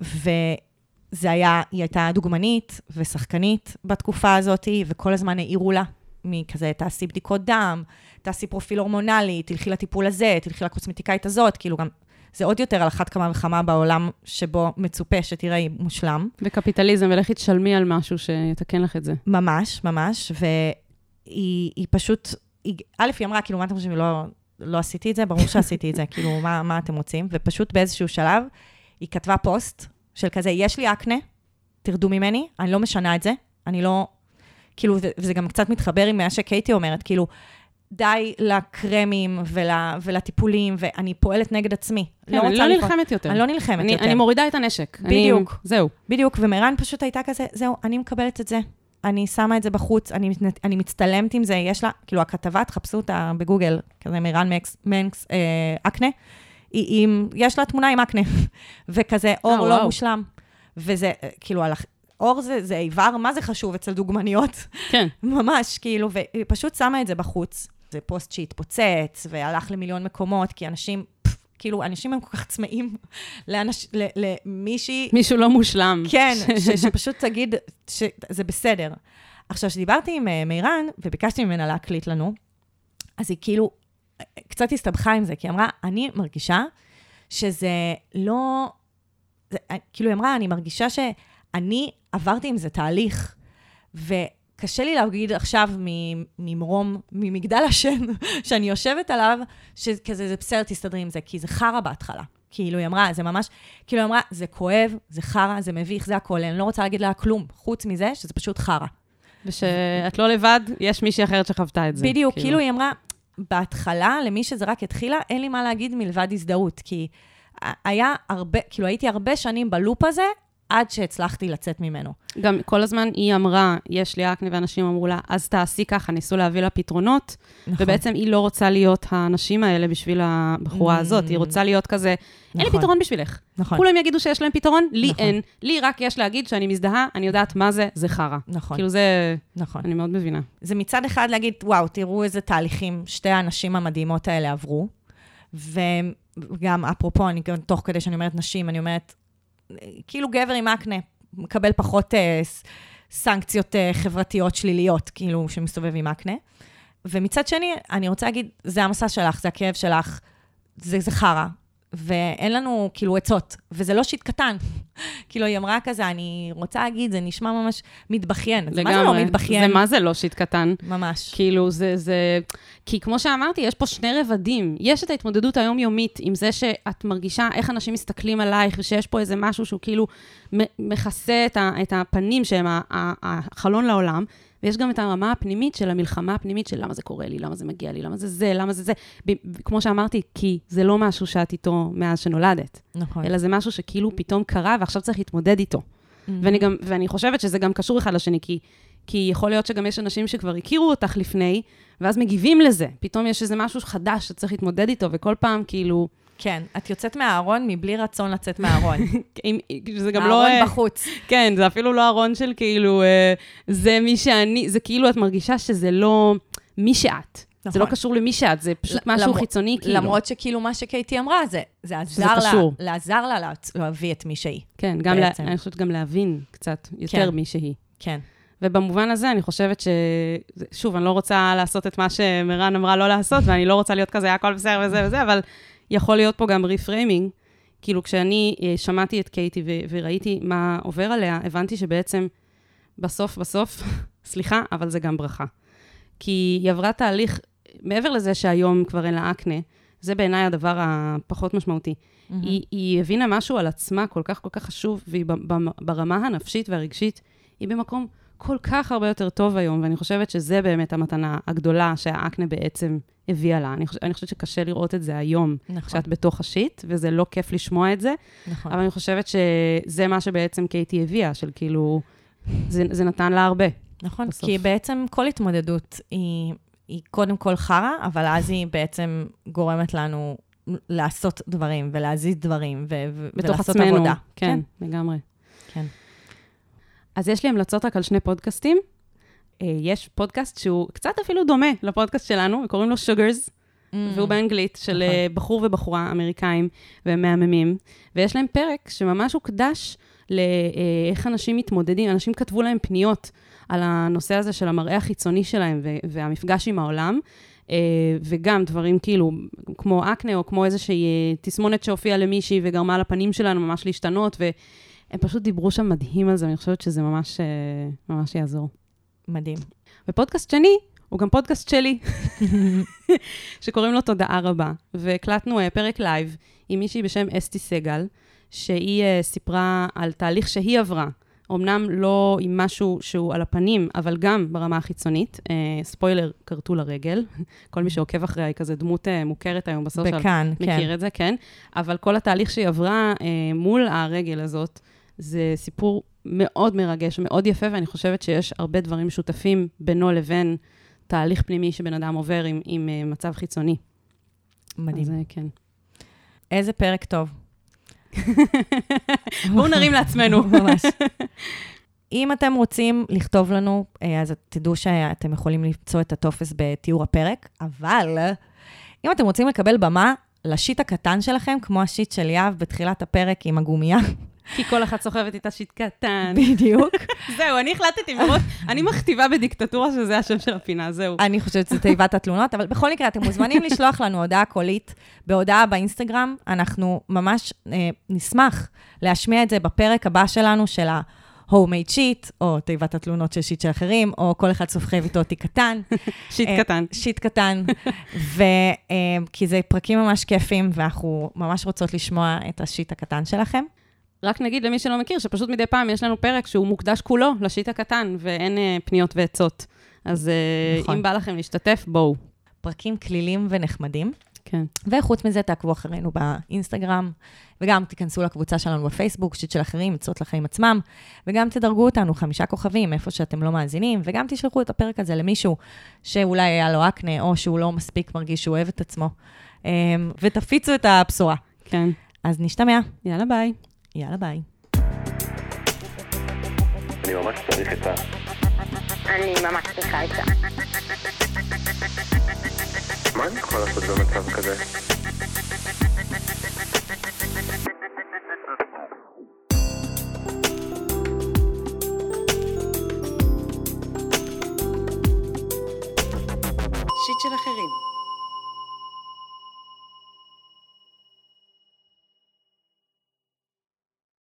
וזה היה, היא הייתה דוגמנית ושחקנית בתקופה הזאת, וכל הזמן העירו לה מכזה, תעשי בדיקות דם, תעשי פרופיל הורמונלי, תלכי לטיפול הזה, תלכי לקוסמטיקאית הזאת, כאילו גם, זה עוד יותר על אחת כמה וכמה בעולם שבו מצופה שתראי מושלם. וקפיטליזם, ולכי תשלמי על משהו שיתקן לך את זה. ממש, ממש, והיא היא פשוט, היא, א', היא אמרה, כאילו, מה אתם חושבים, לא, לא עשיתי את זה? ברור שעשיתי את זה, כאילו, מה, מה אתם רוצים? ופשוט באיזשהו שלב, היא כתבה פוסט של כזה, יש לי אקנה, תרדו ממני, אני לא משנה את זה, אני לא... כאילו, זה- וזה גם קצת מתחבר עם מה שקייטי אומרת, כאילו, די לקרמים ול, ולטיפולים, ואני פועלת נגד עצמי. כן, אני לא לפעול- נלחמת יותר. אני לא נלחמת אני, יותר. אני מורידה את הנשק. בדיוק. אני, זהו. בדיוק, ומירן פשוט הייתה כזה, זהו, אני מקבלת את זה. אני שמה את זה בחוץ, אני, אני מצטלמת עם זה, יש לה, כאילו, הכתבה, תחפשו אותה בגוגל, כזה מירן מקס, מנקס, אה, אקנה, היא, היא, יש לה תמונה עם אקנה, וכזה אור אה, לא וואו. מושלם. וזה, אה, כאילו, אור זה, זה איבר, מה זה חשוב אצל דוגמניות? כן. ממש, כאילו, והיא פשוט שמה את זה בחוץ. זה פוסט שהתפוצץ, והלך למיליון מקומות, כי אנשים, פף, כאילו, אנשים הם כל כך צמאים לאנש, ל- למישהי... מישהו לא מושלם. כן, ש, שפשוט תגיד שזה בסדר. עכשיו, כשדיברתי עם אה, מירן, וביקשתי ממנה להקליט לנו, אז היא כאילו קצת הסתבכה עם זה, כי היא אמרה, אני מרגישה שזה לא... זה, אה, כאילו, היא אמרה, אני מרגישה שאני עברתי עם זה תהליך, וקשה לי להגיד עכשיו ממרום, ממגדל השן, שאני יושבת עליו, שכזה, זה בסדר, תסתדרי עם זה, כי זה חרא בהתחלה. כאילו, היא אמרה, זה ממש, כאילו, היא אמרה, זה כואב, זה חרא, זה מביך, זה הכול, אני לא רוצה להגיד לה כלום, חוץ מזה, שזה פשוט חרא. ושאת לא לבד, יש מישהי אחרת שחוותה את זה. בדיוק, כאילו היא אמרה, בהתחלה, למי שזה רק התחילה, אין לי מה להגיד מלבד הזדהות, כי היה הרבה, כאילו הייתי הרבה שנים בלופ הזה, עד שהצלחתי לצאת ממנו. גם כל הזמן היא אמרה, יש לי אקנה, ואנשים אמרו לה, אז תעשי ככה, ניסו להביא לה פתרונות, נכון. ובעצם היא לא רוצה להיות האנשים האלה בשביל הבחורה הזאת, היא רוצה להיות כזה, אין לי נכון. פתרון בשבילך. נכון, כולם יגידו שיש להם פתרון, לי נכון. אין. לי רק יש להגיד שאני מזדהה, אני יודעת מה זה, זה חרא. נכון, כאילו זה, נכון. אני מאוד מבינה. זה מצד אחד להגיד, וואו, תראו איזה תהליכים שתי האנשים המדהימות האלה עברו. וגם, אפרופו, אני גם תוך כדי שאני אומרת נשים, אני אומרת, כאילו גבר עם אקנה, מקבל פחות אה, סנקציות אה, חברתיות שליליות, כאילו, שמסתובב עם אקנה. ומצד שני, אני רוצה להגיד, זה המסע שלך, זה הכאב שלך, זה, זה חרא. ואין לנו כאילו עצות, וזה לא שיט קטן. כאילו, היא אמרה כזה, אני רוצה להגיד, זה נשמע ממש מתבכיין. אז מה זה לא מתבכיין? זה מה זה לא שיט קטן? ממש. כאילו, זה, זה... כי כמו שאמרתי, יש פה שני רבדים. יש את ההתמודדות היומיומית עם זה שאת מרגישה איך אנשים מסתכלים עלייך, ושיש פה איזה משהו שהוא כאילו מכסה את, ה, את הפנים שהם החלון לעולם, ויש גם את הרמה הפנימית של המלחמה הפנימית של למה זה קורה לי, למה זה מגיע לי, למה זה זה, למה זה זה. כמו שאמרתי, כי זה לא משהו שאת איתו מאז שנולדת, נכון. אלא זה משהו שכאילו פתאום קרה ועכשיו צריך להתמודד איתו. ואני, גם, ואני חושבת שזה גם קשור אחד לשני, כי, כי יכול להיות שגם יש אנשים שכבר הכירו אותך לפני, ואז מגיבים לזה. פתאום יש איזה משהו חדש שצריך להתמודד איתו, וכל פעם כאילו... כן, את יוצאת מהארון מבלי רצון לצאת מהארון. זה גם לא... הארון בחוץ. כן, זה אפילו לא ארון של כאילו, אה, זה מי שאני, זה כאילו את מרגישה שזה לא מי שאת. זה נכון. לא קשור למי שאת, זה פשוט משהו למרות- חיצוני, כאילו. למרות שכאילו מה שקייטי אמרה, זה, זה עזר לה. לעזר לה להביא את מי שהיא. כן, גם, לה. אני חושבת גם להבין קצת יותר כן. מי שהיא. כן. ובמובן הזה, אני חושבת ש... זה- שוב, אני לא רוצה לעשות את מה שמירן אמרה לא לעשות, ואני לא רוצה להיות כזה, הכל בסדר וזה וזה, אבל יכול להיות פה גם ריפריימינג. כאילו, כשאני אה, שמעתי את קייטי ו- וראיתי מה עובר עליה, הבנתי שבעצם בסוף, בסוף, סליחה, אבל זה גם ברכה. כי היא עברה תהליך, מעבר לזה שהיום כבר אין לה אקנה, זה בעיניי הדבר הפחות משמעותי. היא, היא הבינה משהו על עצמה כל כך כל כך חשוב, והיא ברמה הנפשית והרגשית, היא במקום כל כך הרבה יותר טוב היום, ואני חושבת שזה באמת המתנה הגדולה שהאקנה בעצם הביאה לה. אני, חוש, אני חושבת שקשה לראות את זה היום, נכון, כשאת בתוך השיט, וזה לא כיף לשמוע את זה, נכון. אבל אני חושבת שזה מה שבעצם קייטי הביאה, של כאילו, זה, זה נתן לה הרבה. נכון, בסוף. כי בעצם כל התמודדות היא, היא קודם כל חרא, אבל אז היא בעצם גורמת לנו לעשות דברים ולהזיז דברים ו- ו- בתוך ולעשות עצמנו. עבודה. כן, לגמרי. כן. אז יש לי המלצות רק על שני פודקאסטים. אה, יש פודקאסט שהוא קצת אפילו דומה לפודקאסט שלנו, וקוראים לו Sugars, Mm. והוא באנגלית, של נכון. אה, בחור ובחורה אמריקאים, והם מהממים, ויש להם פרק שממש הוקדש לאיך אנשים מתמודדים, אנשים כתבו להם פניות על הנושא הזה של המראה החיצוני שלהם ו- והמפגש עם העולם. אה, וגם דברים כאילו, כמו אקנה, או כמו איזושהי אה, תסמונת שהופיעה למישהי וגרמה לפנים שלה ממש להשתנות, והם פשוט דיברו שם מדהים על זה, ואני חושבת שזה ממש, אה, ממש יעזור. מדהים. ופודקאסט שני, הוא גם פודקאסט שלי, שקוראים לו תודעה רבה. והקלטנו פרק לייב עם מישהי בשם אסתי סגל, שהיא סיפרה על תהליך שהיא עברה. אמנם לא עם משהו שהוא על הפנים, אבל גם ברמה החיצונית. Uh, ספוילר, כרתו לרגל. כל מי שעוקב אחריה היא כזה דמות uh, מוכרת היום בסושיאל. בכאן, כן. מכיר את זה, כן. אבל כל התהליך שהיא עברה אה, מול הרגל הזאת, זה סיפור מאוד מרגש, מאוד יפה, ואני חושבת שיש הרבה דברים משותפים בינו לבין תהליך פנימי שבן אדם עובר עם, עם אה, מצב חיצוני. מדהים. אז אה, כן. איזה פרק טוב. בואו נרים לעצמנו. ממש. אם אתם רוצים לכתוב לנו, אה, אז תדעו שאתם יכולים למצוא את הטופס בתיאור הפרק, אבל אם אתם רוצים לקבל במה לשיט הקטן שלכם, כמו השיט של יהב בתחילת הפרק עם הגומייה, כי כל אחת סוחבת איתה שיט קטן. בדיוק, זהו, אני החלטתי מראש, אני מכתיבה בדיקטטורה שזה השם של הפינה, זהו. אני חושבת שזה תיבת התלונות, אבל בכל מקרה, אתם מוזמנים לשלוח לנו הודעה קולית בהודעה באינסטגרם. אנחנו ממש אה, נשמח להשמיע את זה בפרק הבא שלנו, של ה-homemade sheet, או תיבת התלונות של שיט של אחרים, או כל אחד סוחב איתו תיק קטן. שיט אה, קטן. שיט קטן. אה, כי זה פרקים ממש כיפים, ואנחנו ממש רוצות לשמוע את השיט הקטן שלכם. רק נגיד למי שלא מכיר, שפשוט מדי פעם יש לנו פרק שהוא מוקדש כולו לשיט הקטן, ואין אה, פניות ועצות. אז אה, נכון. אם בא לכם להשתתף, בואו. פרקים כלילים ונחמדים. כן. וחוץ מזה, תעקבו אחרינו באינסטגרם, וגם תיכנסו לקבוצה שלנו בפייסבוק, שיט של אחרים, עצות לחיים עצמם, וגם תדרגו אותנו חמישה כוכבים, איפה שאתם לא מאזינים, וגם תשלחו את הפרק הזה למישהו שאולי היה לו אקנה, או שהוא לא מספיק מרגיש שהוא אוהב את עצמו, אמ, ותפיצו את הבשורה. כן. אז נשתמע. יאללה, ביי. יאללה ביי. אני ממש צריך עצה. אני ממש צריכה עצה. מה אני יכול לעשות במצב כזה? שיט של אחרים